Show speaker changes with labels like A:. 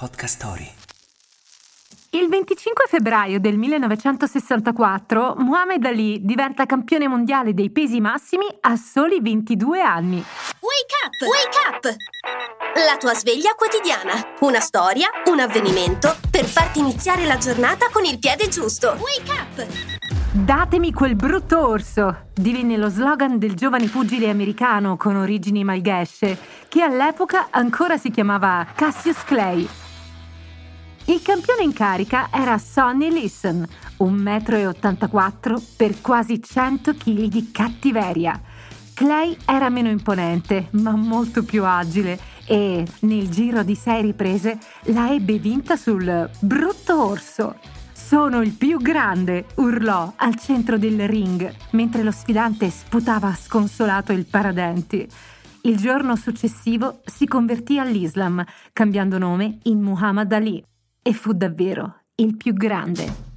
A: Podcast Story.
B: Il 25 febbraio del 1964 Muhammad Ali diventa campione mondiale dei pesi massimi a soli 22 anni.
C: Wake up! Wake up! La tua sveglia quotidiana. Una storia, un avvenimento per farti iniziare la giornata con il piede giusto. Wake up!
B: Datemi quel brutto orso! divenne lo slogan del giovane pugile americano con origini malghesce, che all'epoca ancora si chiamava Cassius Clay. Il campione in carica era Sonny Listen, 1,84 m per quasi 100 kg di cattiveria. Clay era meno imponente, ma molto più agile e, nel giro di sei riprese, la ebbe vinta sul brutto orso. Sono il più grande, urlò al centro del ring, mentre lo sfidante sputava sconsolato il paradenti. Il giorno successivo si convertì all'Islam, cambiando nome in Muhammad Ali e fu davvero il più grande.